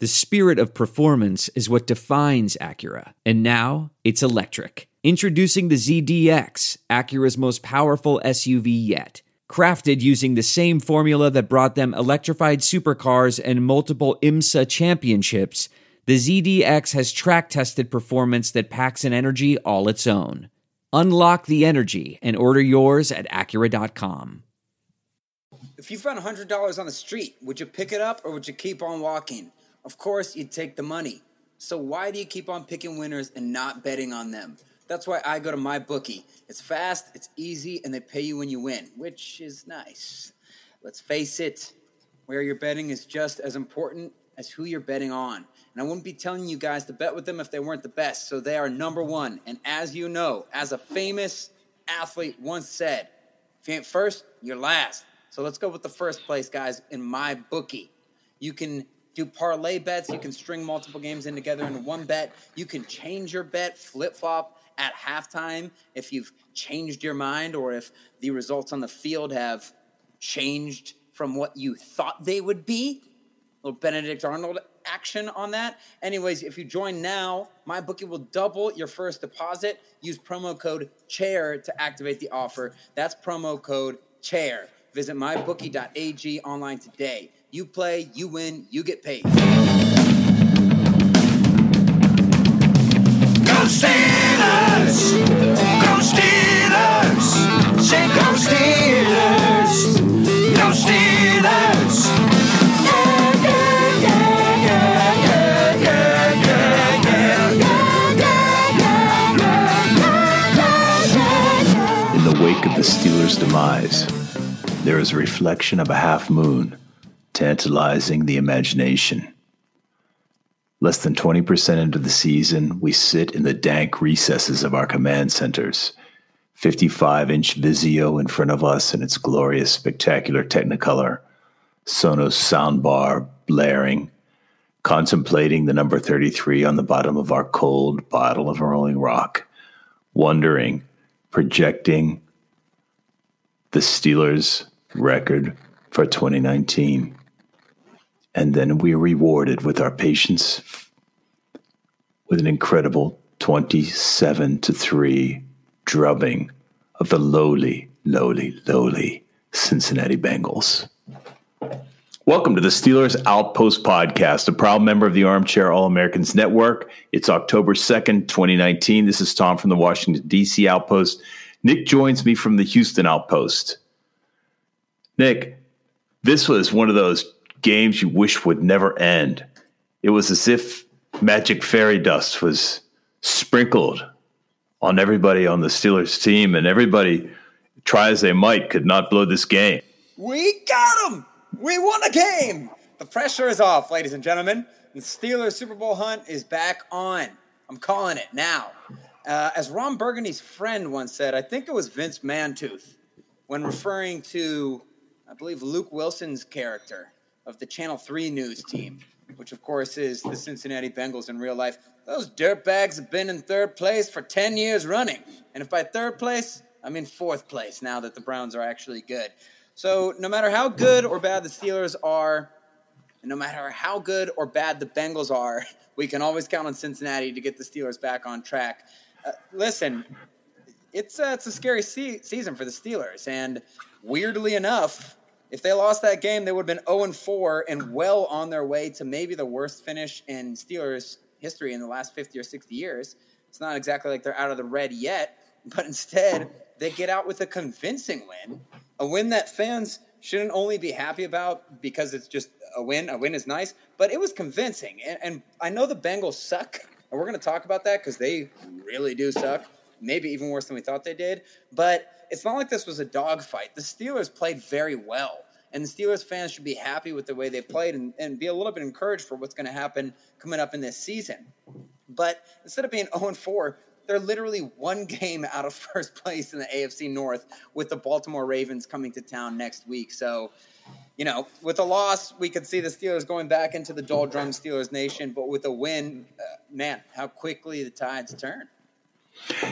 The spirit of performance is what defines Acura. And now it's electric. Introducing the ZDX, Acura's most powerful SUV yet. Crafted using the same formula that brought them electrified supercars and multiple IMSA championships, the ZDX has track tested performance that packs an energy all its own. Unlock the energy and order yours at Acura.com. If you found $100 on the street, would you pick it up or would you keep on walking? Of course, you'd take the money. So why do you keep on picking winners and not betting on them? That's why I go to my bookie. It's fast, it's easy, and they pay you when you win, which is nice. Let's face it, where you're betting is just as important as who you're betting on. And I wouldn't be telling you guys to bet with them if they weren't the best. So they are number one. And as you know, as a famous athlete once said, if you ain't first, you're last. So let's go with the first place, guys, in my bookie. You can do parlay bets. You can string multiple games in together into one bet. You can change your bet, flip flop at halftime if you've changed your mind or if the results on the field have changed from what you thought they would be. A little Benedict Arnold action on that. Anyways, if you join now, my bookie will double your first deposit. Use promo code CHAIR to activate the offer. That's promo code CHAIR. Visit mybookie.ag online today. You play, you win, you get paid. Go Steelers! Go Steelers! Say go Steelers! Go Steelers! In the wake of the Steelers' demise, there is a reflection of a half moon tantalizing the imagination. Less than 20% into the season, we sit in the dank recesses of our command centers. 55 inch Vizio in front of us in its glorious, spectacular Technicolor, Sonos soundbar blaring, contemplating the number 33 on the bottom of our cold bottle of Rolling Rock, wondering, projecting the Steelers' record for 2019 and then we are rewarded with our patience with an incredible 27 to 3 drubbing of the lowly, lowly, lowly Cincinnati Bengals. Welcome to the Steelers Outpost Podcast, a proud member of the Armchair All Americans Network. It's October 2nd, 2019. This is Tom from the Washington, D.C. Outpost. Nick joins me from the Houston Outpost. Nick, this was one of those games you wish would never end. It was as if magic fairy dust was sprinkled on everybody on the Steelers team, and everybody, try as they might, could not blow this game. We got them! We won a game! The pressure is off, ladies and gentlemen. The Steelers Super Bowl hunt is back on. I'm calling it now. Uh, as Ron Burgundy's friend once said, I think it was Vince Mantooth, when referring to, I believe, Luke Wilson's character of the Channel 3 news team, which of course is the Cincinnati Bengals in real life. Those dirtbags have been in third place for 10 years running. And if by third place, I'm in fourth place now that the Browns are actually good. So no matter how good or bad the Steelers are, and no matter how good or bad the Bengals are, we can always count on Cincinnati to get the Steelers back on track. Uh, listen, it's uh, it's a scary se- season for the Steelers, and weirdly enough, if they lost that game, they would have been 0 and 4 and well on their way to maybe the worst finish in Steelers history in the last 50 or 60 years. It's not exactly like they're out of the red yet, but instead they get out with a convincing win, a win that fans shouldn't only be happy about because it's just a win. A win is nice, but it was convincing. And, and I know the Bengals suck, and we're going to talk about that because they really do suck, maybe even worse than we thought they did. But it's not like this was a dogfight. The Steelers played very well. And the Steelers fans should be happy with the way they played and, and be a little bit encouraged for what's going to happen coming up in this season. But instead of being 0 4, they're literally one game out of first place in the AFC North with the Baltimore Ravens coming to town next week. So, you know, with a loss, we could see the Steelers going back into the doldrum Steelers nation. But with a win, uh, man, how quickly the tides turn.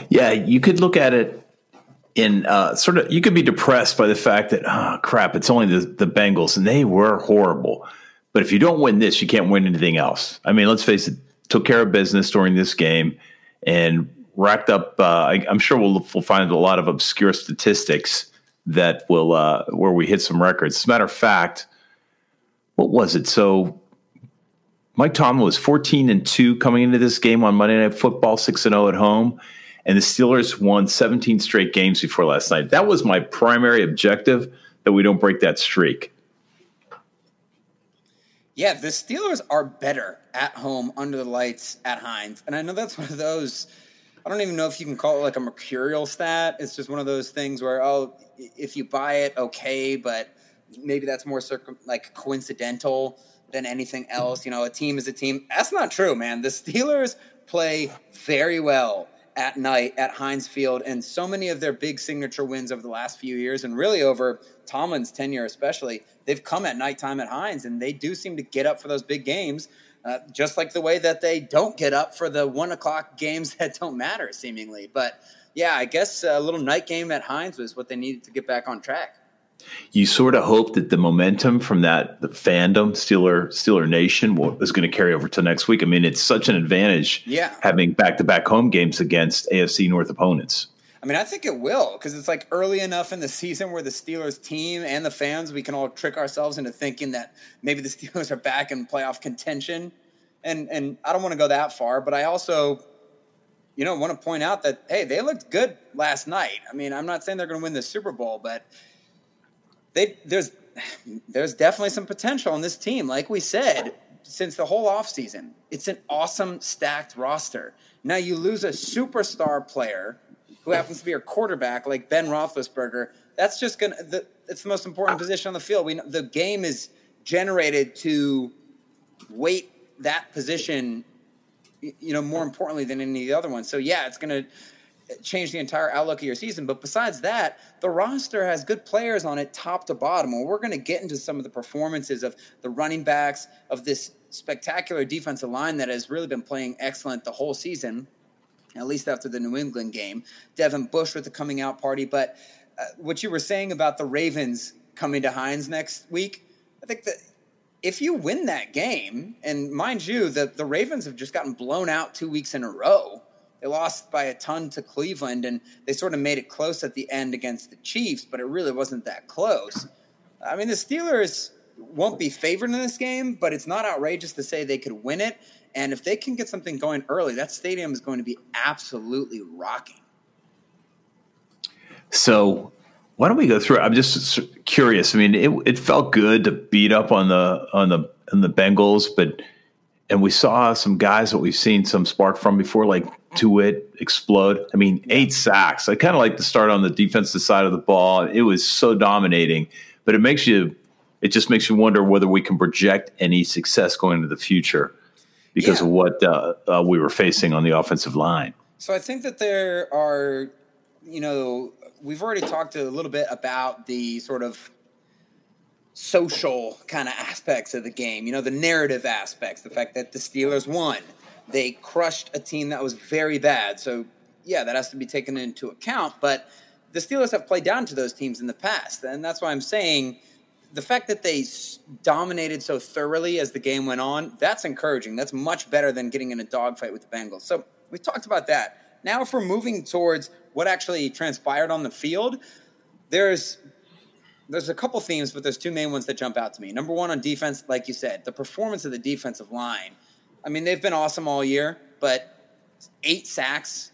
Yeah, you could look at it in uh, sort of you could be depressed by the fact that oh crap it's only the, the Bengals and they were horrible But if you don't win this, you can't win anything else. I mean, let's face it, took care of business during this game and racked up. Uh, I, am sure we'll, we'll find a lot of obscure statistics that will uh, where we hit some records. As a matter of fact, what was it? So Mike Tomlin was 14 and two coming into this game on Monday Night Football, six and zero oh at home, and the Steelers won 17 straight games before last night. That was my primary objective that we don't break that streak. Yeah, the Steelers are better at home under the lights at Heinz. And I know that's one of those I don't even know if you can call it like a mercurial stat. It's just one of those things where oh, if you buy it, okay, but maybe that's more circum- like coincidental than anything else. You know, a team is a team. That's not true, man. The Steelers play very well at night at Heinz Field, and so many of their big signature wins over the last few years, and really over Tomlin's tenure especially, they've come at nighttime at Heinz, and they do seem to get up for those big games. Uh, just like the way that they don't get up for the one o'clock games that don't matter, seemingly. But yeah, I guess a little night game at Heinz was what they needed to get back on track. You sort of hope that the momentum from that the fandom Steeler Steeler Nation is going to carry over to next week. I mean, it's such an advantage, yeah. having back to back home games against AFC North opponents. I mean, I think it will because it's like early enough in the season where the Steelers team and the fans, we can all trick ourselves into thinking that maybe the Steelers are back in playoff contention. And and I don't want to go that far, but I also, you know, want to point out that hey, they looked good last night. I mean, I'm not saying they're going to win the Super Bowl, but they there's there's definitely some potential on this team. Like we said, since the whole offseason, it's an awesome stacked roster. Now you lose a superstar player who happens to be your quarterback, like Ben Roethlisberger, that's just gonna. The, it's the most important position on the field. We the game is generated to weight that position, you know, more importantly than any of the other ones. So yeah, it's gonna change the entire outlook of your season. But besides that, the roster has good players on it, top to bottom. And we're going to get into some of the performances of the running backs of this spectacular defensive line that has really been playing excellent the whole season at least after the New England game. Devin Bush with the coming out party. But uh, what you were saying about the Ravens coming to Heinz next week, I think that if you win that game, and mind you, the, the Ravens have just gotten blown out two weeks in a row. They lost by a ton to Cleveland, and they sort of made it close at the end against the Chiefs, but it really wasn't that close. I mean, the Steelers won't be favored in this game, but it's not outrageous to say they could win it. And if they can get something going early, that stadium is going to be absolutely rocking. So, why don't we go through? I'm just curious. I mean, it, it felt good to beat up on the on the on the Bengals, but and we saw some guys that we've seen some spark from before, like Tuitt explode. I mean, eight sacks. I kind of like to start on the defensive side of the ball. It was so dominating, but it makes you. It just makes you wonder whether we can project any success going into the future because yeah. of what uh, uh, we were facing on the offensive line. So I think that there are, you know, we've already talked a little bit about the sort of social kind of aspects of the game, you know, the narrative aspects, the fact that the Steelers won. They crushed a team that was very bad. So, yeah, that has to be taken into account. But the Steelers have played down to those teams in the past. And that's why I'm saying the fact that they dominated so thoroughly as the game went on, that's encouraging. That's much better than getting in a dogfight with the Bengals. So we talked about that. Now, if we're moving towards what actually transpired on the field, there's there's a couple themes, but there's two main ones that jump out to me. Number one on defense, like you said, the performance of the defensive line. I mean, they've been awesome all year, but eight sacks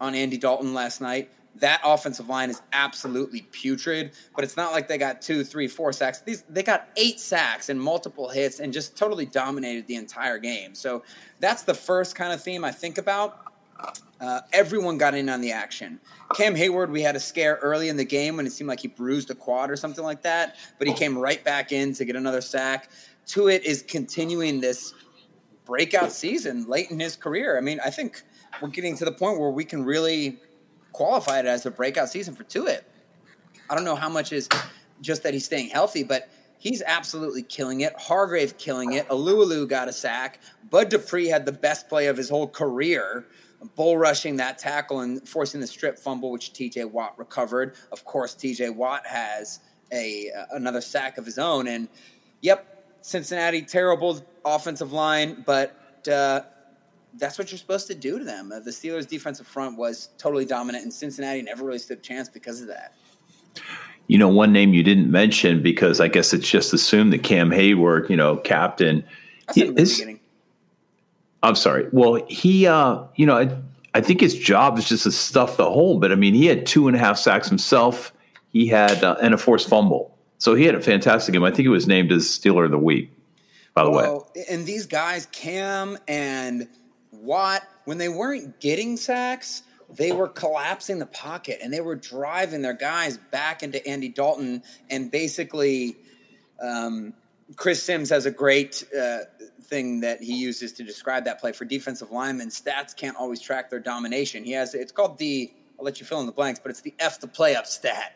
on Andy Dalton last night that offensive line is absolutely putrid. But it's not like they got two, three, four sacks. These they got eight sacks and multiple hits and just totally dominated the entire game. So that's the first kind of theme I think about. Uh, everyone got in on the action. Cam Hayward, we had a scare early in the game when it seemed like he bruised a quad or something like that, but he came right back in to get another sack. Tuitt is continuing this breakout season late in his career. I mean, I think we're getting to the point where we can really qualify it as a breakout season for Tuitt. I don't know how much is just that he's staying healthy, but he's absolutely killing it. Hargrave killing it. Alualu got a sack. Bud Dupree had the best play of his whole career, bull rushing that tackle and forcing the strip fumble, which TJ Watt recovered. Of course, TJ Watt has a uh, another sack of his own, and yep, Cincinnati, terrible offensive line, but uh, that's what you're supposed to do to them. Uh, the Steelers' defensive front was totally dominant, and Cincinnati never really stood a chance because of that. You know, one name you didn't mention because I guess it's just assumed that Cam Hayward, you know, captain. I said in the is- beginning. I'm sorry. Well, he, uh, you know, I, I think his job is just to stuff the hole. But I mean, he had two and a half sacks himself. He had uh, and a forced fumble, so he had a fantastic game. I think he was named as Steeler of the Week. By the way, and these guys, Cam and Watt, when they weren't getting sacks, they were collapsing the pocket and they were driving their guys back into Andy Dalton. And basically, um, Chris Sims has a great uh, thing that he uses to describe that play for defensive linemen. Stats can't always track their domination. He has it's called the I'll let you fill in the blanks, but it's the F the play up stat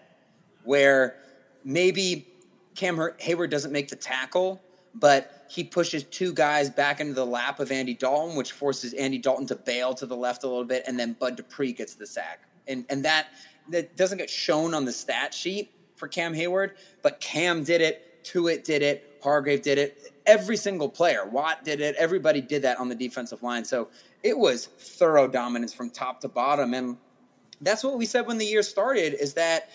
where maybe Cam Hayward doesn't make the tackle, but he pushes two guys back into the lap of Andy Dalton, which forces Andy Dalton to bail to the left a little bit, and then Bud Dupree gets the sack. And and that that doesn't get shown on the stat sheet for Cam Hayward, but Cam did it, Tuitt did it, Hargrave did it. Every single player, Watt did it. Everybody did that on the defensive line. So it was thorough dominance from top to bottom, and that's what we said when the year started. Is that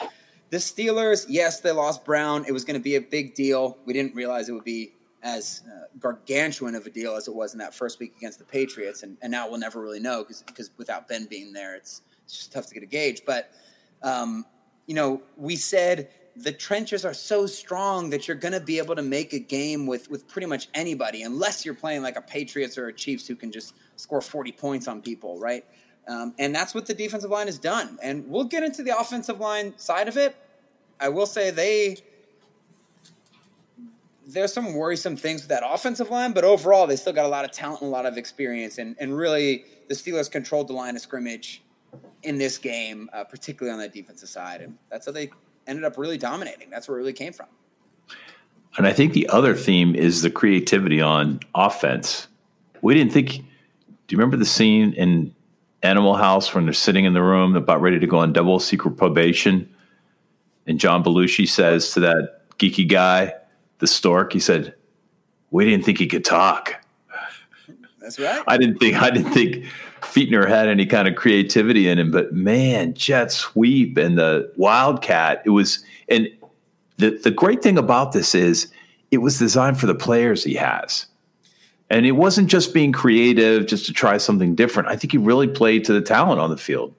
the Steelers, yes, they lost Brown. It was going to be a big deal. We didn't realize it would be as uh, gargantuan of a deal as it was in that first week against the Patriots. And, and now we'll never really know because without Ben being there, it's, it's just tough to get a gauge. But, um, you know, we said the trenches are so strong that you're going to be able to make a game with, with pretty much anybody, unless you're playing like a Patriots or a Chiefs who can just score 40 points on people, right? Um, and that's what the defensive line has done. And we'll get into the offensive line side of it. I will say they there's some worrisome things with that offensive line, but overall they still got a lot of talent and a lot of experience. And and really the Steelers controlled the line of scrimmage in this game, uh, particularly on that defensive side, and that's how they ended up really dominating. That's where it really came from. and I think the other theme is the creativity on offense. We didn't think. Do you remember the scene in Animal House when they're sitting in the room about ready to go on double secret probation? And John Belushi says to that geeky guy, the stork, he said, "We didn't think he could talk." That's right. I didn't think I didn't think Fichtner had any kind of creativity in him, but man, jet sweep and the wildcat, it was and the the great thing about this is it was designed for the players he has. And it wasn't just being creative just to try something different. I think he really played to the talent on the field.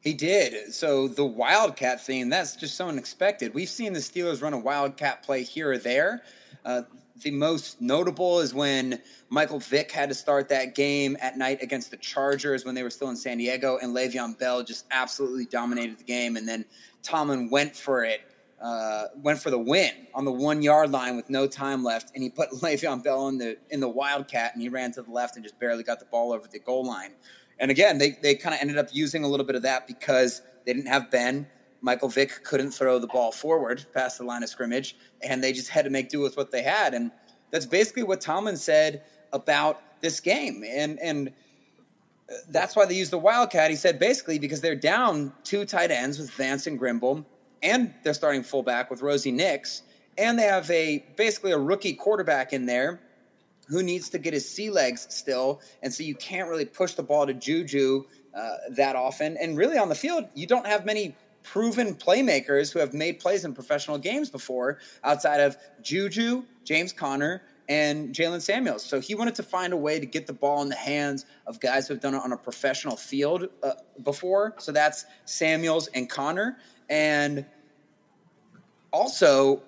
He did. So the Wildcat thing, that's just so unexpected. We've seen the Steelers run a Wildcat play here or there. Uh, the most notable is when Michael Vick had to start that game at night against the Chargers when they were still in San Diego, and Le'Veon Bell just absolutely dominated the game. And then Tomlin went for it, uh, went for the win on the one yard line with no time left, and he put Le'Veon Bell in the in the Wildcat, and he ran to the left and just barely got the ball over the goal line. And again, they, they kind of ended up using a little bit of that because they didn't have Ben. Michael Vick couldn't throw the ball forward past the line of scrimmage, and they just had to make do with what they had. And that's basically what Tomlin said about this game. And and that's why they used the Wildcat. He said basically because they're down two tight ends with Vance and Grimble, and they're starting fullback with Rosie Nix, and they have a basically a rookie quarterback in there who needs to get his sea legs still, and so you can't really push the ball to Juju uh, that often. And really on the field, you don't have many proven playmakers who have made plays in professional games before outside of Juju, James Conner, and Jaylen Samuels. So he wanted to find a way to get the ball in the hands of guys who have done it on a professional field uh, before. So that's Samuels and Conner. And also,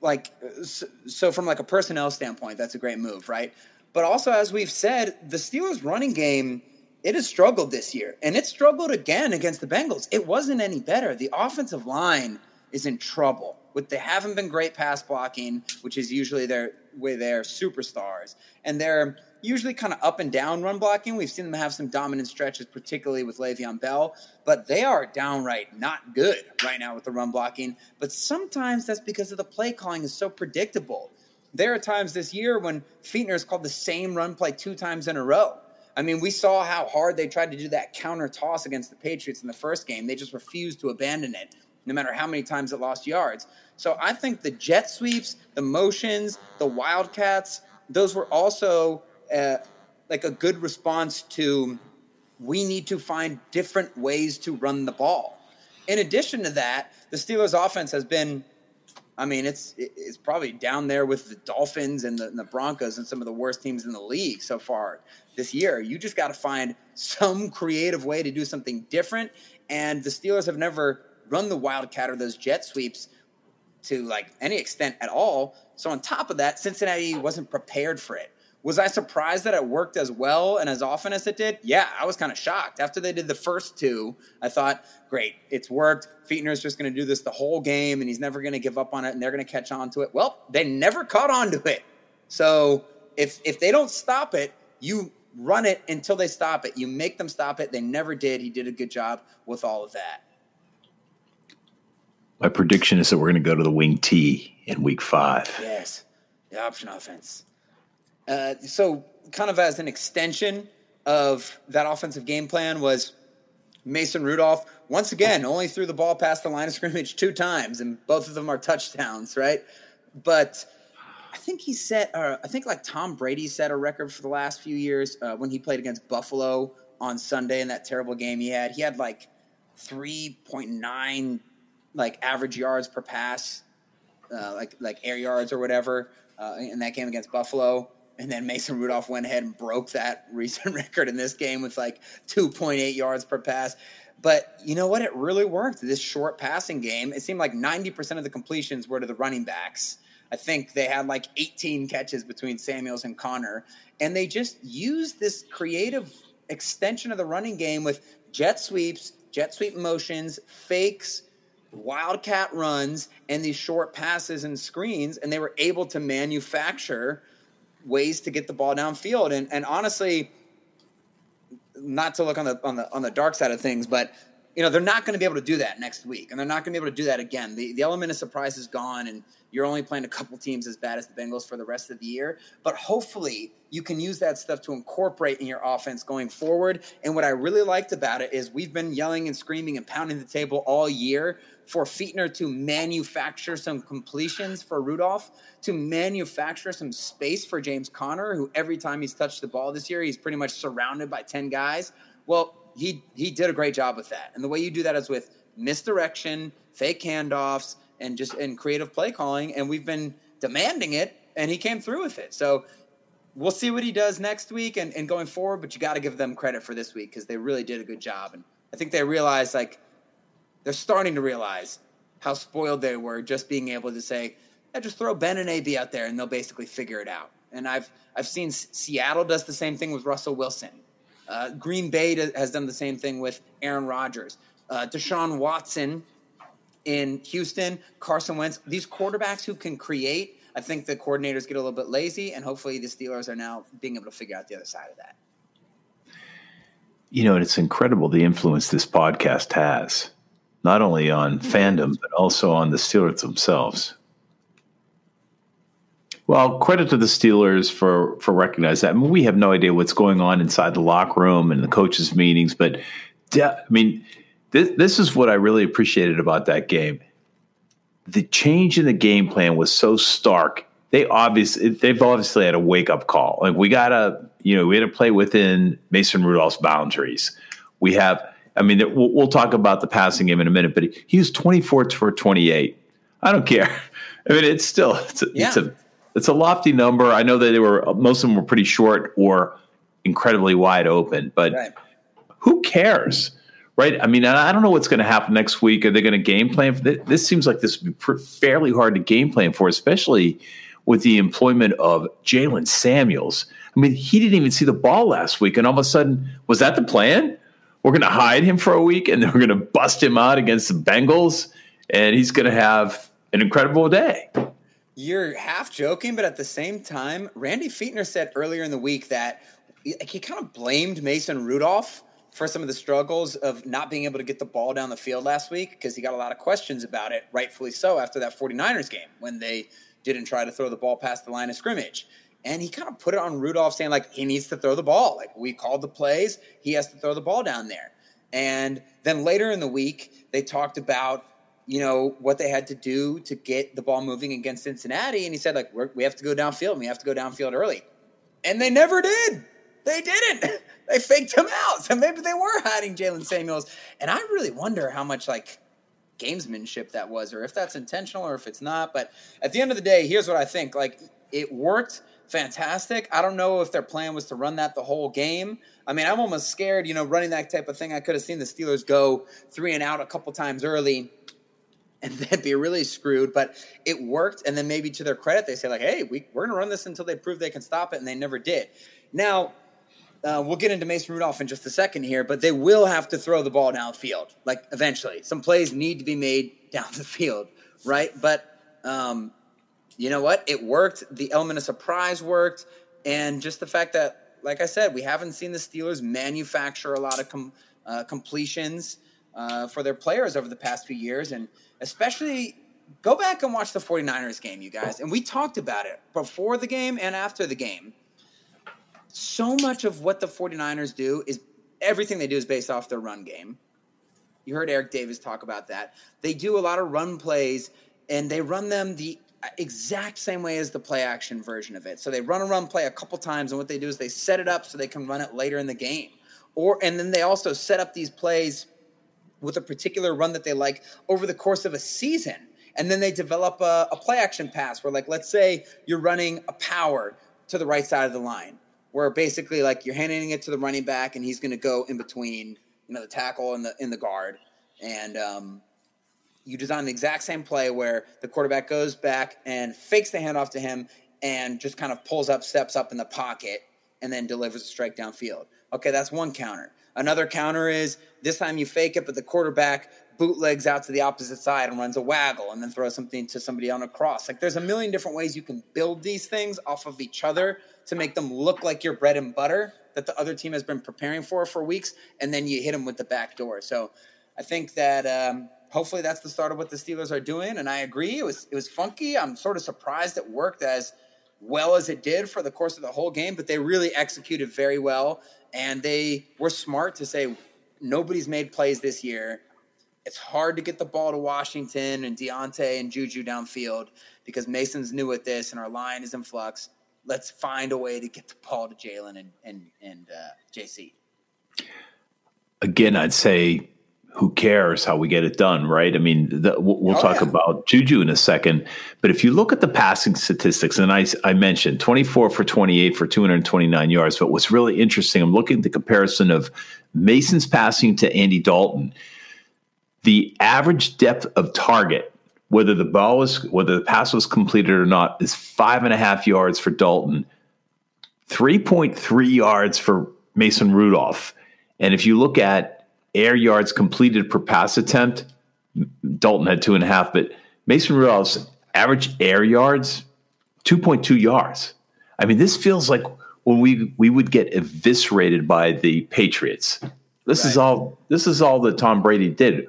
like, so, so from like a personnel standpoint, that's a great move, right? But also, as we've said, the Steelers' running game it has struggled this year, and it struggled again against the Bengals. It wasn't any better. The offensive line is in trouble. With they haven't been great pass blocking, which is usually their way they're superstars, and they're usually kind of up and down run blocking. We've seen them have some dominant stretches, particularly with Le'Veon Bell, but they are downright not good right now with the run blocking. But sometimes that's because of the play calling is so predictable. There are times this year when Fichtner has called the same run play two times in a row. I mean, we saw how hard they tried to do that counter toss against the Patriots in the first game. They just refused to abandon it. no matter how many times it lost yards. So I think the jet sweeps, the motions, the wildcats, those were also uh, like a good response to we need to find different ways to run the ball. In addition to that, the Steelers' offense has been, I mean, it's it's probably down there with the Dolphins and the, and the Broncos and some of the worst teams in the league so far this year. You just got to find some creative way to do something different. And the Steelers have never run the Wildcat or those jet sweeps to like any extent at all. So on top of that, Cincinnati wasn't prepared for it. Was I surprised that it worked as well and as often as it did? Yeah, I was kind of shocked. After they did the first two, I thought, great, it's worked. Fichtner's just going to do this the whole game and he's never going to give up on it and they're going to catch on to it. Well, they never caught on to it. So if if they don't stop it, you run it until they stop it. You make them stop it. They never did. He did a good job with all of that. My prediction is that we're going to go to the wing T in week five. Yes, the option offense. Uh, so, kind of as an extension of that offensive game plan was Mason Rudolph. Once again, only threw the ball past the line of scrimmage two times, and both of them are touchdowns, right? But I think he set, uh, I think like Tom Brady set a record for the last few years uh, when he played against Buffalo on Sunday in that terrible game he had. He had like 3.9 like average yards per pass, uh, like like air yards or whatever uh, in that game against Buffalo. And then Mason Rudolph went ahead and broke that recent record in this game with like 2.8 yards per pass. But you know what? It really worked. This short passing game, it seemed like 90% of the completions were to the running backs. I think they had like 18 catches between Samuels and Conner. And they just used this creative extension of the running game with jet sweeps, jet sweep motions, fakes, wildcat runs, and these short passes and screens. And they were able to manufacture ways to get the ball downfield. And and honestly, not to look on the on the on the dark side of things, but you know they're not going to be able to do that next week, and they're not going to be able to do that again. The the element of surprise is gone, and you're only playing a couple teams as bad as the Bengals for the rest of the year. But hopefully, you can use that stuff to incorporate in your offense going forward. And what I really liked about it is we've been yelling and screaming and pounding the table all year for Fichtner to manufacture some completions for Rudolph, to manufacture some space for James Conner, who every time he's touched the ball this year, he's pretty much surrounded by 10 guys. Well, he he did a great job with that. And the way you do that is with misdirection, fake handoffs, and just and creative play calling. And we've been demanding it, and he came through with it. So we'll see what he does next week and, and going forward, but you got to give them credit for this week because they really did a good job. And I think they realized, like, they're starting to realize how spoiled they were just being able to say, yeah, just throw Ben and AB out there and they'll basically figure it out. And I've, I've seen Seattle does the same thing with Russell Wilson. Uh, Green Bay has done the same thing with Aaron Rodgers. Uh, Deshaun Watson in Houston, Carson Wentz, these quarterbacks who can create, I think the coordinators get a little bit lazy, and hopefully the Steelers are now being able to figure out the other side of that. You know, it's incredible the influence this podcast has, not only on fandom, but also on the Steelers themselves. Well, credit to the Steelers for for recognizing that. I mean, we have no idea what's going on inside the locker room and the coaches' meetings, but de- I mean, this, this is what I really appreciated about that game. The change in the game plan was so stark. They obviously they've obviously had a wake up call. Like we gotta, you know, we had to play within Mason Rudolph's boundaries. We have, I mean, we'll, we'll talk about the passing game in a minute, but he, he was twenty four for twenty eight. I don't care. I mean, it's still it's a, yeah. it's a it's a lofty number. I know that they were most of them were pretty short or incredibly wide open, but right. who cares? right? I mean, I don't know what's going to happen next week. Are they going to game plan for this? This seems like this would be fairly hard to game plan for, especially with the employment of Jaylen Samuels. I mean, he didn't even see the ball last week, and all of a sudden, was that the plan? We're going to hide him for a week, and then we're going to bust him out against the Bengals, and he's going to have an incredible day. You're half joking, but at the same time, Randy Fichtner said earlier in the week that he kind of blamed Mason Rudolph for some of the struggles of not being able to get the ball down the field last week because he got a lot of questions about it, rightfully so, after that 49ers game when they didn't try to throw the ball past the line of scrimmage. And he kind of put it on Rudolph saying, like, he needs to throw the ball. Like, we called the plays, he has to throw the ball down there. And then later in the week, they talked about you know what they had to do to get the ball moving against Cincinnati, and he said like we have to go downfield, and we have to go downfield early, and they never did. They didn't. they faked him out. So maybe they were hiding Jaylen Samuels, and I really wonder how much like gamesmanship that was, or if that's intentional, or if it's not. But at the end of the day, here's what I think: like it worked fantastic. I don't know if their plan was to run that the whole game. I mean, I'm almost scared, you know, running that type of thing. I could have seen the Steelers go three and out a couple times early and they'd be really screwed. But it worked. And then maybe to their credit, they say, like, hey, we, we're going to run this until they prove they can stop it. And they never did. Now, uh, we'll get into Mason Rudolph in just a second here, but they will have to throw the ball downfield, like eventually. Some plays need to be made down the field, right? But um, you know what? It worked. The element of surprise worked. And just the fact that, like I said, we haven't seen the Steelers manufacture a lot of com- uh, completions uh, for their players over the past few years. And especially go back and watch the 49ers game, you guys. And we talked about it before the game and after the game. So much of what the 49ers do is everything they do is based off their run game. You heard Eric Davis talk about that. They do a lot of run plays and they run them the exact same way as the play action version of it. So they run a run play a couple times, and what they do is they set it up so they can run it later in the game. Or and then they also set up these plays with a particular run that they like over the course of a season. And then they develop a, a play action pass where, like, let's say you're running a power to the right side of the line, where basically like you're handing it to the running back and he's going to go in between, you know, the tackle and the in the guard, and um, you design the exact same play where the quarterback goes back and fakes the handoff to him and just kind of pulls up, steps up in the pocket, and then delivers a strike downfield. Okay, that's one counter. Another counter is this time you fake it, but the quarterback bootlegs out to the opposite side and runs a waggle and then throws something to somebody on a cross. Like there's a million different ways you can build these things off of each other to make them look like your bread and butter that the other team has been preparing for for weeks, and then you hit them with the back door. So I think that um, hopefully that's the start of what the Steelers are doing. And I agree, it was it was funky. I'm sort of surprised it worked as well as it did for the course of the whole game, but they really executed very well, and they were smart to say nobody's made plays this year. It's hard to get the ball to Washington and Diontae and Juju downfield because Mason's new at this and our line is in flux. Let's find a way to get the ball to Jaylen and and and uh, JC. Again, I'd say who cares how we get it done, right? I mean, the, we'll, oh, talk yeah. about Juju in a second, but if you look at the passing statistics, and I, I mentioned 24 for 28 for 229 yards, but what's really interesting, I'm looking at the comparison of Mason's passing to Andy Dalton. The average depth of target, whether the ball was, whether the pass was completed or not, is five and a half yards for Dalton, 3.3 yards for Mason Rudolph. And if you look at air yards completed per pass attempt, Dalton had two and a half, but Mason Rudolph's average air yards, 2.2 yards. I mean, this feels like when we we would get eviscerated by the Patriots. This right. is all this is all that Tom Brady did.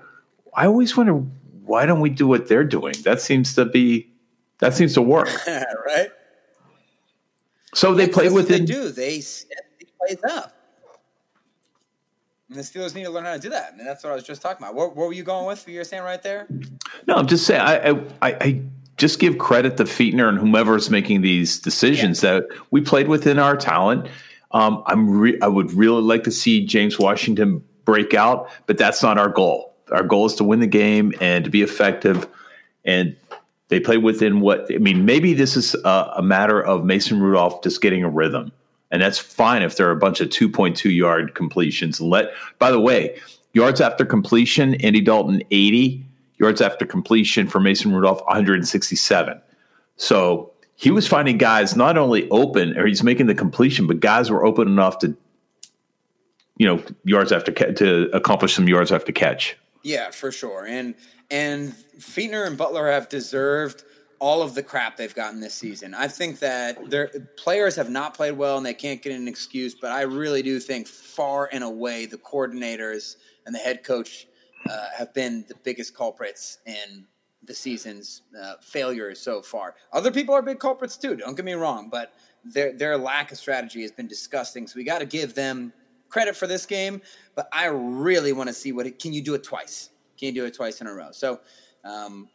I always wonder why don't we do what they're doing? That seems to be that seems to work. right? So they play with it. They do. They set these plays up. And the Steelers need to learn how to do that. And that's what I was just talking about. What, what were you going with? You were saying right there? No, I'm just saying. I, I, I just give credit to Fichtner and whomever is making these decisions yeah. that we played within our talent. Um, I'm re- I would really like to see James Washington break out, but that's not our goal. Our goal is to win the game and to be effective. And they play within what I mean. Maybe this is a, a matter of Mason Rudolph just getting a rhythm and that's fine if there are a bunch of 2.2 yard completions. Let by the way, yards after completion, Andy Dalton 80, yards after completion for Mason Rudolph 167. So he was finding guys not only open or he's making the completion, but guys were open enough to, you know, yards after to accomplish some yards after catch. Yeah, for sure. And and Fichtner and Butler have deserved all of the crap they've gotten this season. I think that their players have not played well and they can't get an excuse, but I really do think far and away the coordinators and the head coach uh, have been the biggest culprits in the season's uh, failures so far. Other people are big culprits too. Don't get me wrong, but their their lack of strategy has been disgusting. So we got to give them credit for this game. But I really want to see what it, can you do it twice? Can you do it twice in a row? So Um,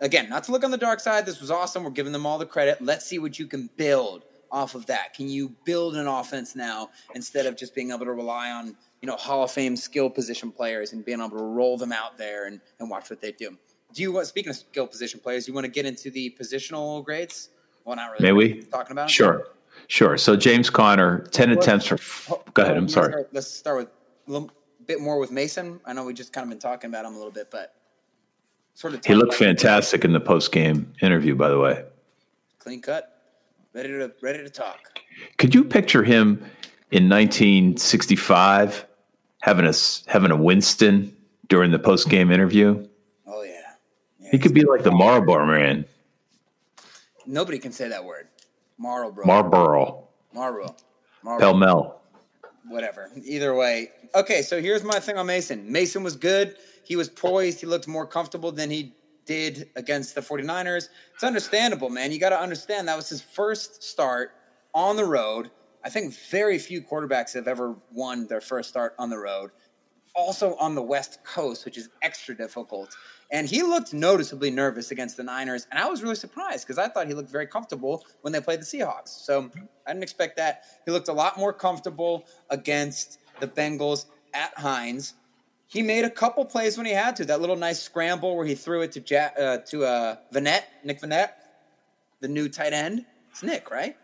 again, not to look on the dark side. This was awesome. We're giving them all the credit. Let's see what you can build off of that. Can you build an offense now instead of just being able to rely on you know Hall of Fame skill position players and being able to roll them out there and, and watch what they do? Do you want speaking of skill position players? You want to get into the positional grades? Well, not really. May we? talking about? Sure. Sure. So James Conner, 10 attempts for. Oh, Go ahead. I'm let's sorry. start- Let's start with a little bit more with Mason. I know we just kind of been talking about him a little bit, but sort of He looked fantastic in the post game interview, by the way. clean cut, ready to ready to talk. Could you picture him in 1965 having a having a Winston during the post game interview? Oh yeah, yeah He could be like the Marlboro man, Nobody can say that word. Marlboro. Marlboro, Marlboro. Marlboro. pell mell. Whatever. Either way. Okay, so here's my thing on Mason. Mason was good. He was poised. He looked more comfortable than he did against the 49ers. It's understandable, man. You got to understand that was his first start on the road. I think very few quarterbacks have ever won their first start on the road. Also on the West Coast, which is extra difficult. And he looked noticeably nervous against the Niners. And I was really surprised because I thought he looked very comfortable when they played the Seahawks. So I didn't expect that. He looked a lot more comfortable against the Bengals at Heinz. He made a couple plays when he had to. That little nice scramble where he threw it to ja- uh, to uh, Vannett, Nick Vannett, the new tight end. It's Nick, right?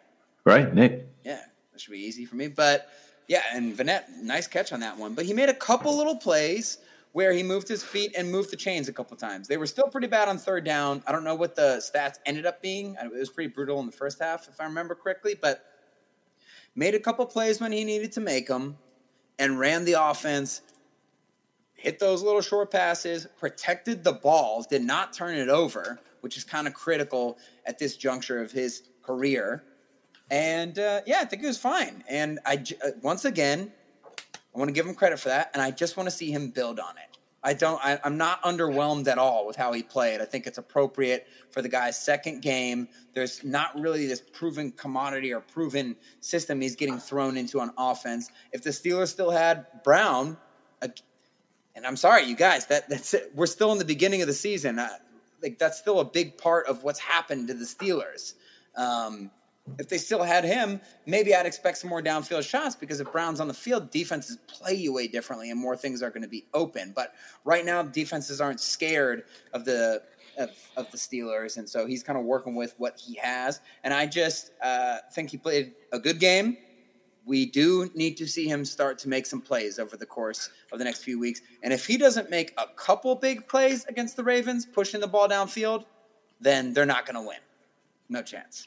Right, Nick? Yeah, that should be easy for me. But yeah, and Vannett, nice catch on that one. But he made a couple little plays where he moved his feet and moved the chains a couple times. They were still pretty bad on third down. I don't know what the stats ended up being. It was pretty brutal in the first half, if I remember correctly. But made a couple plays when he needed to make them, and ran the offense. Hit those little short passes, protected the ball, did not turn it over, which is kind of critical at this juncture of his career. And uh, yeah, I think he was fine. And I uh, once again, I want to give him credit for that, and I just want to see him build on it. I don't. I, I'm not underwhelmed at all with how he played. I think it's appropriate for the guy's second game. There's not really this proven commodity or proven system he's getting thrown into on offense. If the Steelers still had Brown, and I'm sorry, you guys, that that's it. We're still in the beginning of the season. Uh, like that's still a big part of what's happened to the Steelers. Um, if they still had him, maybe I'd expect some more downfield shots because if Brown's on the field, defenses play you way differently and more things are going to be open. But right now, defenses aren't scared of the of, of the Steelers, and so he's kind of working with what he has. And I just uh, think he played a good game. We do need to see him start to make some plays over the course of the next few weeks. And if he doesn't make a couple big plays against the Ravens, pushing the ball downfield, then they're not going to win. No chance.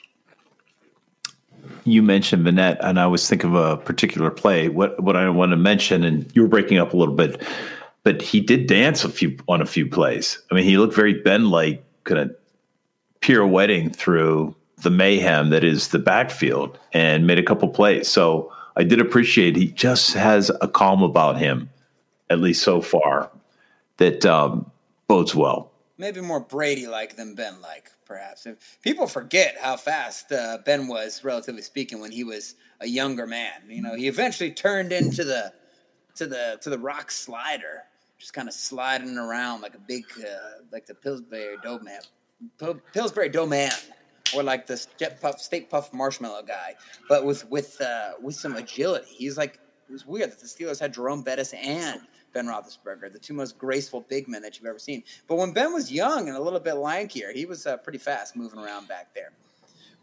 You mentioned Vannett, and I was thinking of a particular play. What what I want to mention, and you were breaking up a little bit, but he did dance a few on a few plays. I mean, he looked very Ben like, kind of pirouetting through the mayhem that is the backfield, and made a couple plays. So I did appreciate he just has a calm about him, at least so far, that um, bodes well. Maybe more Brady like than Ben like, perhaps. People forget how fast uh, Ben was, relatively speaking, when he was a younger man. You know, he eventually turned into the to the to the rock slider, just kind of sliding around like a big, uh, like the Pillsbury Dough Man, Pil- Pillsbury Dough Man, or like the Jet Puff State Puff Marshmallow guy, but with with uh, with some agility. He's like it was weird that the Steelers had Jerome Bettis and Ben Roethlisberger, the two most graceful big men that you've ever seen. But when Ben was young and a little bit lankier, he was uh, pretty fast moving around back there.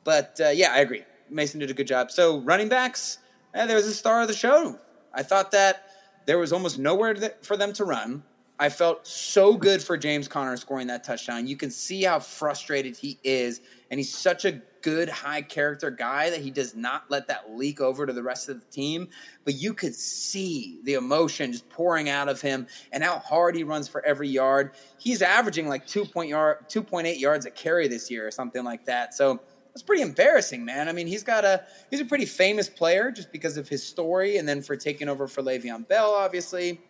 But uh, yeah, I agree. Mason did a good job. So running backs, eh, there was a star of the show. I thought that there was almost nowhere for them to run. I felt so good for James Conner scoring that touchdown. You can see how frustrated he is, and he's such a good, high character guy that he does not let that leak over to the rest of the team. But you could see the emotion just pouring out of him and how hard he runs for every yard. He's averaging like two point yard, two point eight yards a carry this year or something like that. So that's pretty embarrassing, man. I mean, he's got a he's a pretty famous player just because of his story, and then for taking over for Le'Veon Bell, obviously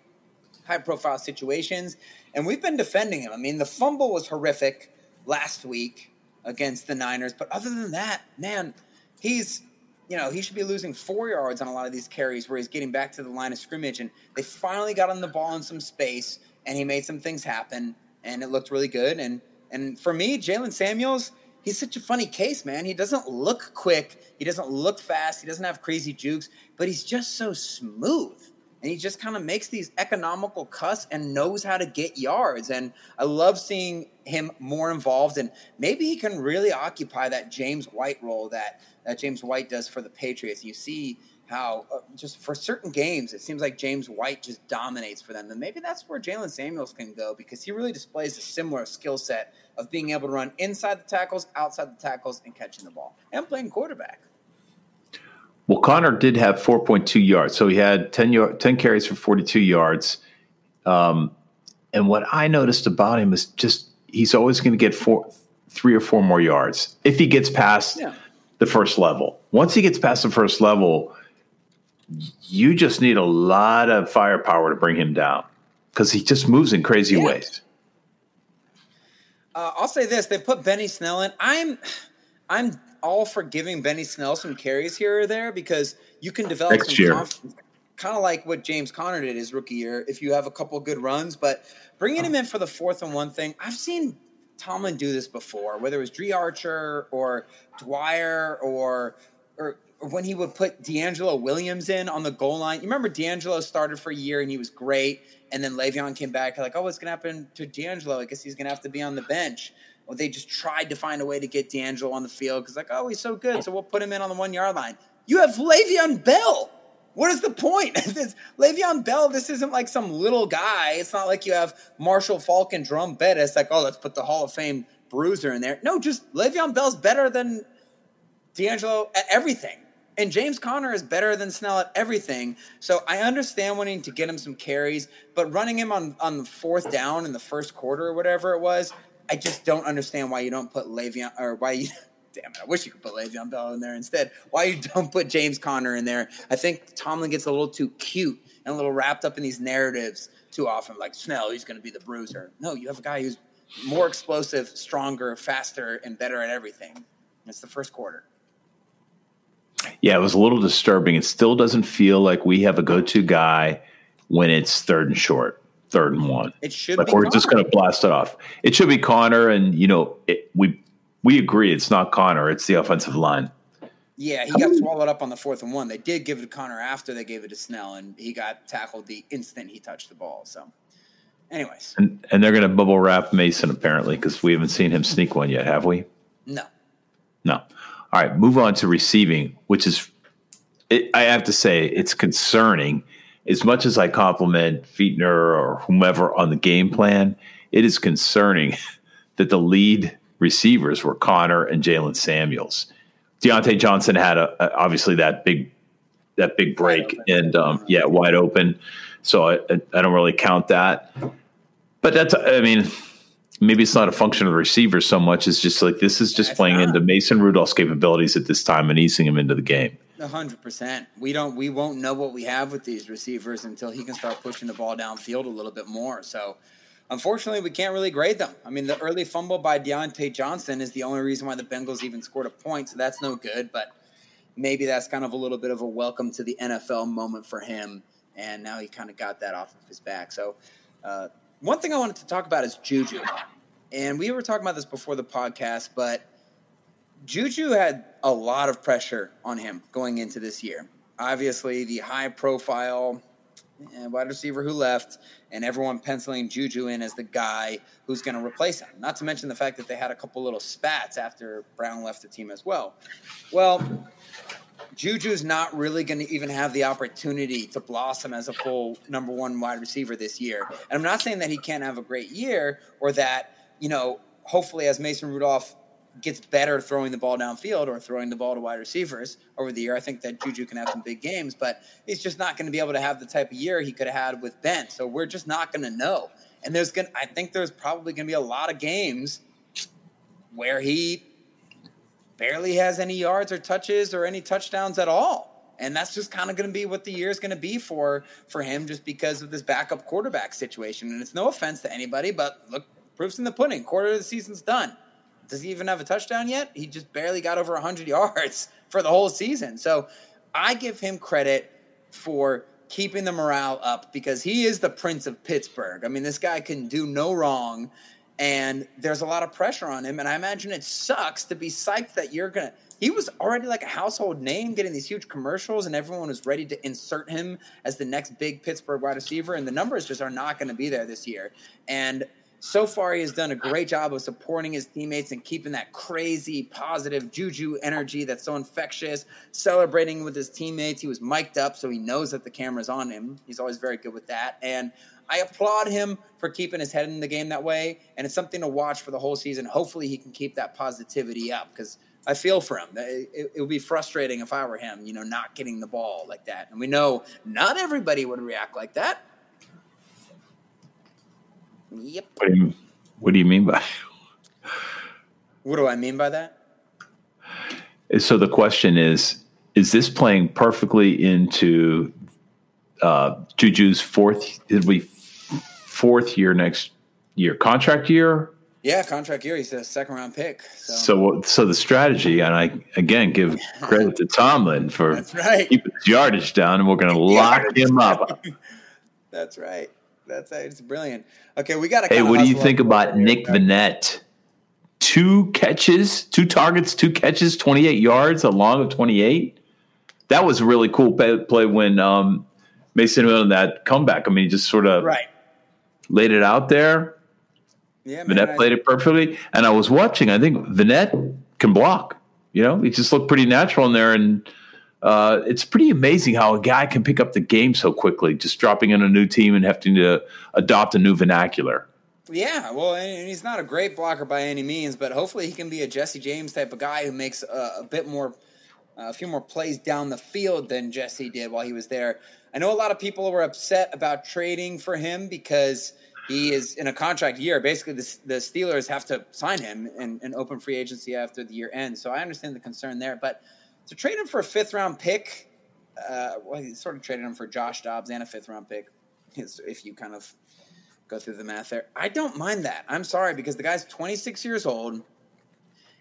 high profile situations. And we've been defending him. I mean, the fumble was horrific last week against the Niners. But other than that, man, he's, you know, he should be losing four yards on a lot of these carries where he's getting back to the line of scrimmage. And they finally got on the ball in some space and he made some things happen. and it looked really good. And and for me, Jaylen Samuels, he's such a funny case, man. He doesn't look quick, he doesn't look fast, he doesn't have crazy jukes, but he's just so smooth. And he just kind of makes these economical cuts and knows how to get yards. And I love seeing him more involved. And maybe he can really occupy that James White role that, that James White does for the Patriots. You see how uh, just for certain games it seems like James White just dominates for them. And maybe that's where Jaylen Samuels can go because he really displays a similar skill set of being able to run inside the tackles, outside the tackles, and catching the ball and playing quarterback. Well, Conner did have 4.2 yards, so he had 10, yard, 10 carries for 42 yards. Um, and what I noticed about him is just he's always going to get four, three or four more yards if he gets past yeah. the first level. Once he gets past the first level, you just need a lot of firepower to bring him down because he just moves in crazy yeah. ways. Uh, I'll say this: they put Benny Snell in. I'm, I'm all for giving Benny Snell some carries here or there because you can develop Next some year. confidence, kind of like what James Conner did his rookie year. If you have a couple good runs, but bringing him uh-huh. in for the fourth and one thing, I've seen Tomlin do this before, whether it was Dri Archer or Dwyer or or when he would put DeAngelo Williams in on the goal line. You remember DeAngelo started for a year and he was great. And then Le'Veon came back, like, oh, what's going to happen to DeAngelo? I guess he's going to have to be on the bench. Well, they just tried to find a way to get DeAngelo on the field because, like, oh, he's so good. So we'll put him in on the one yard line. You have Le'Veon Bell. What is the point? this, Le'Veon Bell, this isn't like some little guy. It's not like you have Marshall Faulk and Jerome Bettis, like, oh, let's put the Hall of Fame bruiser in there. No, just Le'Veon Bell's better than DeAngelo at everything. And James Conner is better than Snell at everything. So I understand wanting to get him some carries, but running him on, on the fourth down in the first quarter or whatever it was, I just don't understand why you don't put Le'Veon or why you damn it, I wish you could put Le'Veon Bell in there instead. Why you don't put James Conner in there? I think Tomlin gets a little too cute and a little wrapped up in these narratives too often, like Snell, he's gonna be the bruiser. No, you have a guy who's more explosive, stronger, faster, and better at everything. It's the first quarter. Yeah, it was a little disturbing. It still doesn't feel like we have a go-to guy when it's third and short, third and one. It should like be. We're Conner. just going to blast it off. It should be Conner, and you know, it, we we agree it's not Conner. It's the offensive line. Yeah, he got swallowed up on the fourth and one. They did give it to Conner after they gave it to Snell, and he got tackled the instant he touched the ball. So, anyways, and, and they're going to bubble wrap Mason apparently because we haven't seen him sneak one yet, have we? No, no. All right, move on to receiving, which is, it, I have to say, it's concerning. As much as I compliment Fichtner or whomever on the game plan, it is concerning that the lead receivers were Conner and Jaylen Samuels. Diontae Johnson had a, a, obviously that big that big break and um, yeah, wide open. So I, I don't really count that. But that's I mean maybe it's not a function of the receiver so much It's just like this is just That's playing not. into Mason Rudolph's capabilities at this time and easing him into the game. Hundred percent. We don't. We won't know what we have with these receivers until he can start pushing the ball downfield a little bit more. So, unfortunately, we can't really grade them. I mean, the early fumble by Diontae Johnson is the only reason why the Bengals even scored a point. So that's no good. But maybe that's kind of a little bit of a welcome to the NFL moment for him. And now he kind of got that off of his back. So. Uh, one thing I wanted to talk about is Juju. And we were talking about this before the podcast, but Juju had a lot of pressure on him going into this year. Obviously, the high profile eh, wide receiver who left, and everyone penciling Juju in as the guy who's going to replace him. Not to mention the fact that they had a couple little spats after Brown left the team as well. Well, Juju's not really going to even have the opportunity to blossom as a full number one wide receiver this year. And I'm not saying that he can't have a great year or that, you know, hopefully as Mason Rudolph gets better throwing the ball downfield or throwing the ball to wide receivers over the year, I think that Juju can have some big games, but he's just not going to be able to have the type of year he could have had with Ben. So we're just not going to know. And there's going I think there's probably going to be a lot of games where he barely has any yards or touches or any touchdowns at all. And that's just kind of going to be what the year is going to be for for him, just because of this backup quarterback situation. And it's no offense to anybody, but look, proof's in the pudding. Quarter of the season's done. Does he even have a touchdown yet? He just barely got over 100 yards for the whole season. So I give him credit for keeping the morale up because he is the Prince of Pittsburgh. I mean, this guy can do no wrong and there's a lot of pressure on him. And I imagine it sucks to be psyched that you're gonna. He was already like a household name, getting these huge commercials, and everyone was ready to insert him as the next big Pittsburgh wide receiver. And the numbers just are not going to be there this year. And so far, he has done a great job of supporting his teammates and keeping that crazy, positive juju energy that's so infectious, celebrating with his teammates. He was mic'd up, so he knows that the camera's on him. He's always very good with that. And I applaud him for keeping his head in the game that way. And it's something to watch for the whole season. Hopefully, he can keep that positivity up because I feel for him. It, it, would be frustrating if I were him, you know, not getting the ball like that. And we know not everybody would react like that. Yep. What do you, what do you mean by? What do I mean by that? So the question is: Is this playing perfectly into uh, Juju's fourth? It'll be fourth year next year, contract year. Yeah, contract year. He's a second round pick. So, So, so the strategy, and I again give credit to Tomlin for right. keeping his yardage down, and we're going to lock him up. that's right. That's it. it's brilliant. Okay, we got to. Hey, what do you think about Nick Vannett? Two catches, two targets, two catches, 28 yards, a long of 28. That was a really cool play, play when um, Mason in that comeback. I mean, he just sort of Right. laid it out there. Yeah, man. I- played it perfectly. And I was watching, I think Vannett can block. You know, he just looked pretty natural in there. And uh, it's pretty amazing how a guy can pick up the game so quickly, just dropping in a new team and having to adopt a new vernacular. Yeah, well, and he's not a great blocker by any means, but hopefully he can be a Jesse James type of guy who makes a, a bit more, uh, a few more plays down the field than Jesse did while he was there. I know a lot of people were upset about trading for him because he is in a contract year. Basically, the, the Steelers have to sign him in, in open free agency after the year ends. So I understand the concern there, but to trade him for a fifth round pick, uh, well, he sort of traded him for Josh Dobbs and a fifth round pick, if you kind of go through the math there. I don't mind that. I'm sorry because the guy's 26 years old.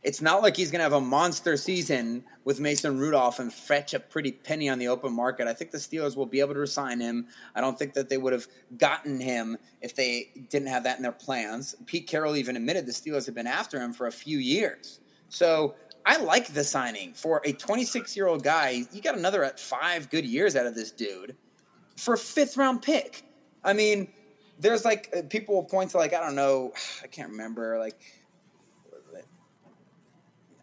It's not like he's going to have a monster season with Mason Rudolph and fetch a pretty penny on the open market. I think the Steelers will be able to resign him. I don't think that they would have gotten him if they didn't have that in their plans. Pete Carroll even admitted the Steelers have been after him for a few years. So I like the signing for a 26 year old guy. You got another five good years out of this dude for a fifth round pick. I mean, there's like uh, people will point to like I don't know, I can't remember like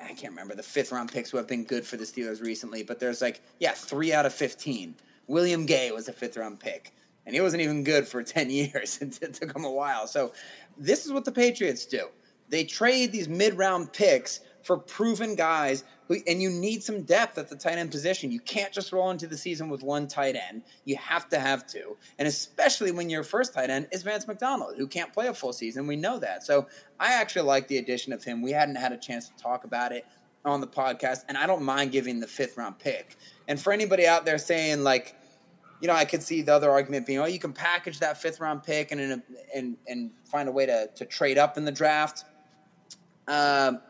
I can't remember the fifth round picks who have been good for the Steelers recently, but there's like yeah, three out of fifteen. William Gay was a fifth round pick, and he wasn't even good for ten years. It, it took him a while. So this is what the Patriots do. They trade these mid round picks for proven guys who, and you need some depth at the tight end position. You can't just roll into the season with one tight end. You have to have two. And especially when your first tight end is Vance McDonald, who can't play a full season. We know that. So I actually like the addition of him. We hadn't had a chance to talk about it on the podcast, and I don't mind giving the fifth round pick. And for anybody out there saying, like, you know, I could see the other argument being, oh, you can package that fifth round pick and and and find a way to to trade up in the draft. Um,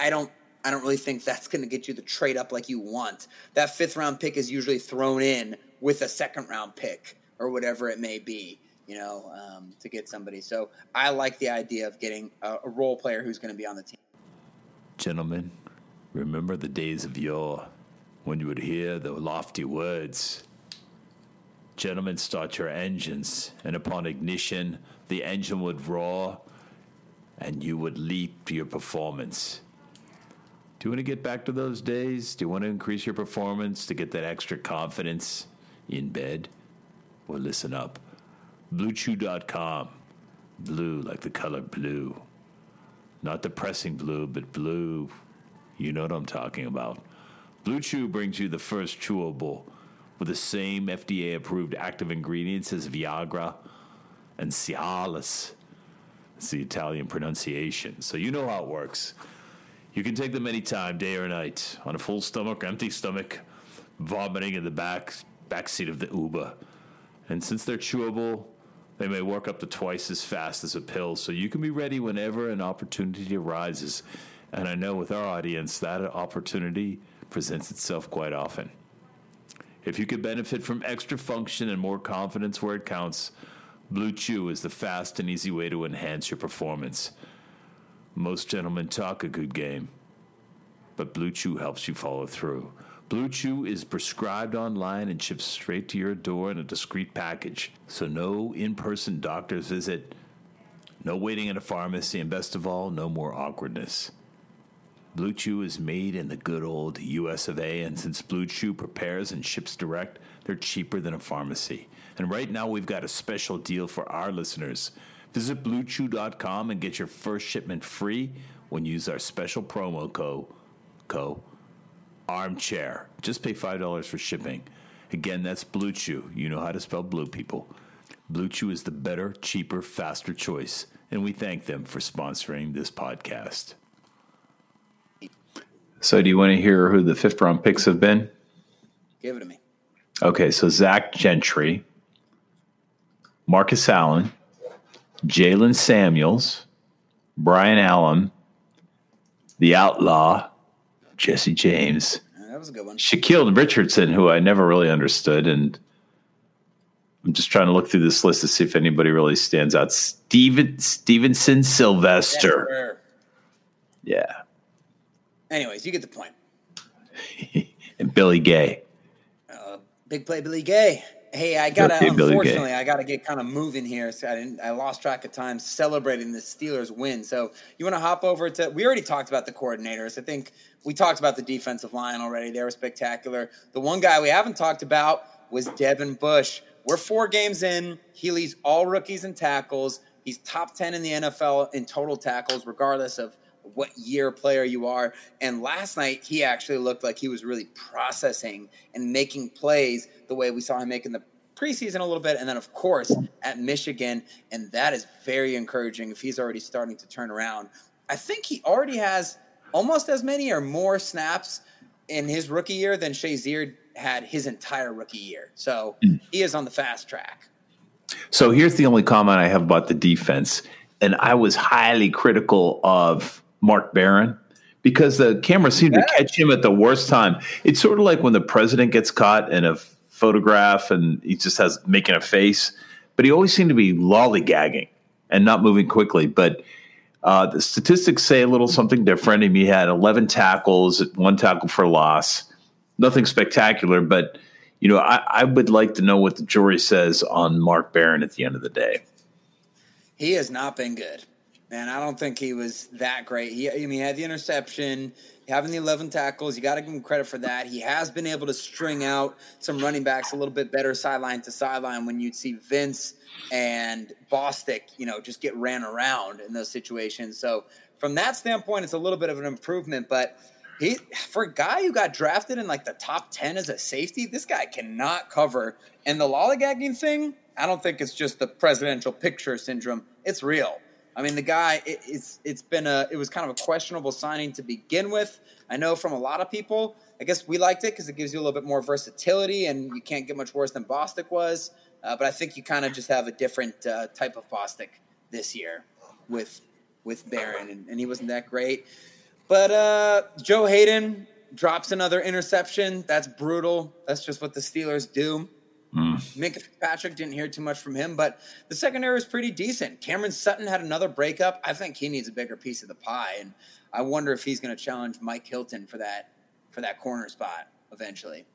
I don't I don't really think that's going to get you the trade up like you want. That fifth round pick is usually thrown in with a second round pick or whatever it may be, you know, um, to get somebody. So I like the idea of getting a, a role player who's going to be on the team. Gentlemen, remember the days of yore when you would hear the lofty words. Gentlemen, start your engines, and upon ignition, the engine would roar and you would leap to your performance. Do you want to get back to those days? Do you want to increase your performance to get that extra confidence in bed? Well, listen up. BlueChew.com. Blue like the color blue. Not depressing blue, but blue. You know what I'm talking about. Blue Chew brings you the first chewable with the same FDA approved active ingredients as Viagra and Cialis. It's the Italian pronunciation. So you know how it works. You can take them anytime, day or night, on a full stomach empty stomach, vomiting in the back back seat of the Uber. And since they're chewable, they may work up to twice as fast as a pill, so you can be ready whenever an opportunity arises. And I know with our audience, that opportunity presents itself quite often. If you could benefit from extra function and more confidence where it counts, Blue Chew is the fast and easy way to enhance your performance. Most gentlemen talk a good game, but Blue Chew helps you follow through. Blue Chew is prescribed online and shipped straight to your door in a discreet package. So, no in person doctor's visit, no waiting at a pharmacy, and best of all, no more awkwardness. Blue Chew is made in the good old US of A, and since Blue Chew prepares and ships direct, they're cheaper than a pharmacy. And right now, we've got a special deal for our listeners. Visit BlueChew.com and get your first shipment free when you use our special promo code, co armchair. Just pay $5 for shipping. Again, that's Blue Chew. You know how to spell blue, people. Blue Chew is the better, cheaper, faster choice, and we thank them for sponsoring this podcast. So, do you want to hear who the fifth round picks have been? Give it to me. Okay, so Zach Gentry, Marcus Allen, Jaylen Samuels, Brian Allen, the Outlaw, Jesse James, That was a good one. Shaquille Richardson, who I never really understood, and I'm just trying to look through this list to see if anybody really stands out. Steven Stevenson Sylvester, yeah, Anyways, you get the point. and Billy Gay. Uh, big play, Billy Gay. Hey, I gotta unfortunately, I gotta get kind of moving here. So I didn't, I lost track of time celebrating the Steelers win. So you want to hop over to? We already talked about the coordinators. I think we talked about the defensive line already. They were spectacular. The one guy we haven't talked about was Devin Bush. We're four games in. He leads all rookies in tackles. He's top ten in the NFL in total tackles, regardless of what year player you are. And last night, he actually looked like he was really processing and making plays the way we saw him making the preseason a little bit. And then, of course, at Michigan. And that is very encouraging if he's already starting to turn around. I think he already has almost as many or more snaps in his rookie year than Shazier had his entire rookie year. So hmm. he is on the fast track. So here's the only comment I have about the defense. And I was highly critical of Mark Barron because the camera seemed to catch him at the worst time. It's sort of like when the president gets caught in a photograph and he just has making a face, but he always seemed to be lollygagging and not moving quickly. But uh, the statistics say a little something different. Mean, he had 11 tackles, one tackle for loss, nothing spectacular, but you know, I, I would like to know what the jury says on Mark Barron at the end of the day. He has not been good. Man, I don't think he was that great. He, I mean, he had the interception, having the 11 tackles. You got to give him credit for that. He has been able to string out some running backs a little bit better sideline to sideline when you'd see Vince and Bostic, you know, just get ran around in those situations. So, from that standpoint, it's a little bit of an improvement. But he, for a guy who got drafted in like the top 10 as a safety, this guy cannot cover. And the lollygagging thing, I don't think it's just the presidential picture syndrome. It's real. I mean, the guy, it, it's it's been a it was kind of a questionable signing to begin with. I know from a lot of people. I guess we liked it because it gives you a little bit more versatility, and you can't get much worse than Bostic was. Uh, but I think you kind of just have a different uh, type of Bostic this year with with Barron, and, and he wasn't that great. But uh, Joe Haden drops another interception. That's brutal. That's just what the Steelers do. Hmm. Minkah Patrick didn't hear too much from him, but the secondary was pretty decent. Cameron Sutton had another breakup. I think he needs a bigger piece of the pie, and I wonder if he's going to challenge Mike Hilton for that for that corner spot eventually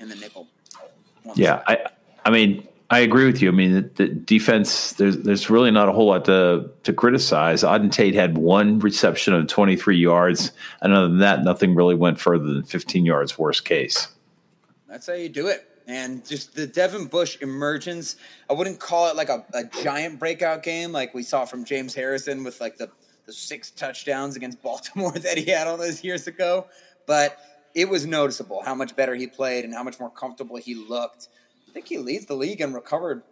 in the nickel. Yeah, I, I mean, I agree with you. I mean, the, the defense there's there's really not a whole lot to to criticize. Auden Tate had one reception of 23 yards, and other than that, nothing really went further than 15 yards. Worst case. That's how you do it. And just the Devin Bush emergence, I wouldn't call it like a, a giant breakout game like we saw from James Harrison with like the, the six touchdowns against Baltimore that he had all those years ago. But it was noticeable how much better he played and how much more comfortable he looked. I think he leads the league in recovered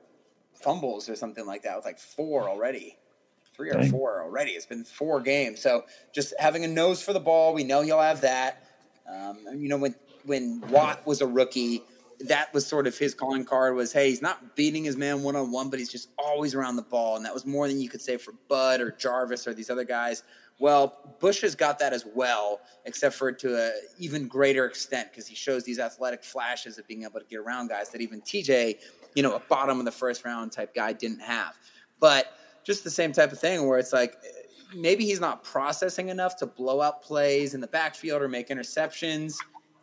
fumbles or something like that with like four already. Three or four already. It's been four games. So just having a nose for the ball, we know he'll have that. Um, you know, when when Watt was a rookie, that was sort of his calling card was, hey, he's not beating his man one on one, but he's just always around the ball. And that was more than you could say for Bud or Jarvis or these other guys. Well, Bush has got that as well, except for to an even greater extent because he shows these athletic flashes of being able to get around guys that even TJ, you know, a bottom of the first round type guy didn't have. But just the same type of thing where it's like maybe he's not processing enough to blow out plays in the backfield or make interceptions,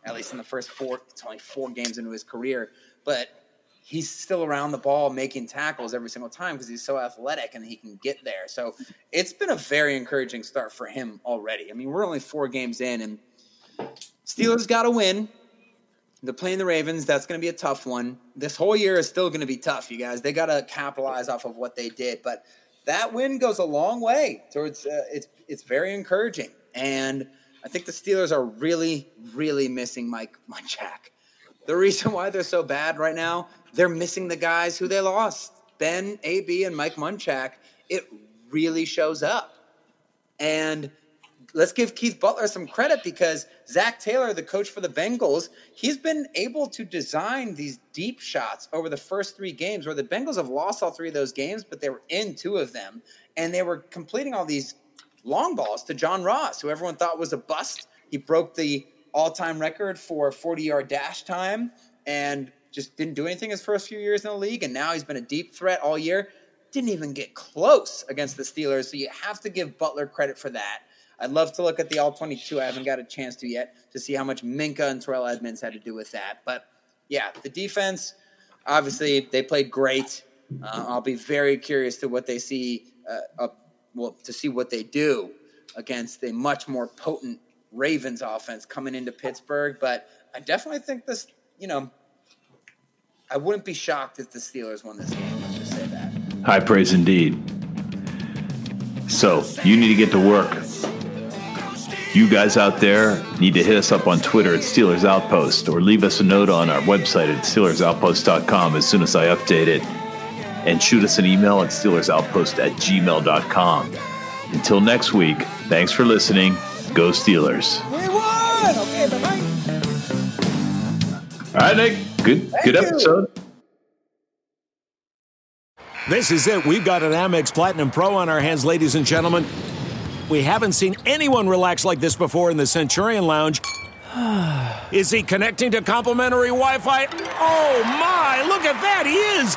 at least in the first four, it's only four games into his career. But he's still around the ball making tackles every single time because he's so athletic and he can get there. So it's been a very encouraging start for him already. I mean, we're only four games in, and Steelers got to win. They're playing the Ravens. That's going to be a tough one. This whole year is still going to be tough, you guys. They got to capitalize off of what they did, but that win goes a long way towards. Uh, it's it's very encouraging, and I think the Steelers are really, really missing Mike Munchak. The reason why they're so bad right now, they're missing the guys who they lost. Ben, AB, and Mike Munchak. It really shows up. And let's give Keith Butler some credit because Zac Taylor, the coach for the Bengals, he's been able to design these deep shots over the first three games where the Bengals have lost all three of those games, but they were in two of them. And they were completing all these long balls to John Ross, who everyone thought was a bust. He broke the all time record for 40 yard dash time and just didn't do anything his first few years in the league. And now he's been a deep threat all year. Didn't even get close against the Steelers. So you have to give Butler credit for that. I'd love to look at the all 22. I haven't got a chance to yet to see how much Minkah and Terrell Edmunds had to do with that. But yeah, the defense, obviously, they played great. Uh, I'll be very curious to what they see, uh, up, well, to see what they do against a much more potent Ravens offense coming into Pittsburgh. But I definitely think this, you know, I wouldn't be shocked if the Steelers won this game. Let's just say that. High praise indeed. So, you need to get to work. You guys out there need to hit us up on Twitter at Steelers Outpost or leave us a note on our website at SteelersOutpost.com as soon as I update it. And shoot us an email at SteelersOutpost at gmail.com. Until next week, thanks for listening. Go Steelers. We won! Okay, bye bye. All right, Nick. Good, good you. episode. This is it. We've got an Amex Platinum Pro on our hands, ladies and gentlemen. We haven't seen anyone relax like this before in the Centurion Lounge. Is he connecting to complimentary Wi Fi? Oh my, look at that, he is!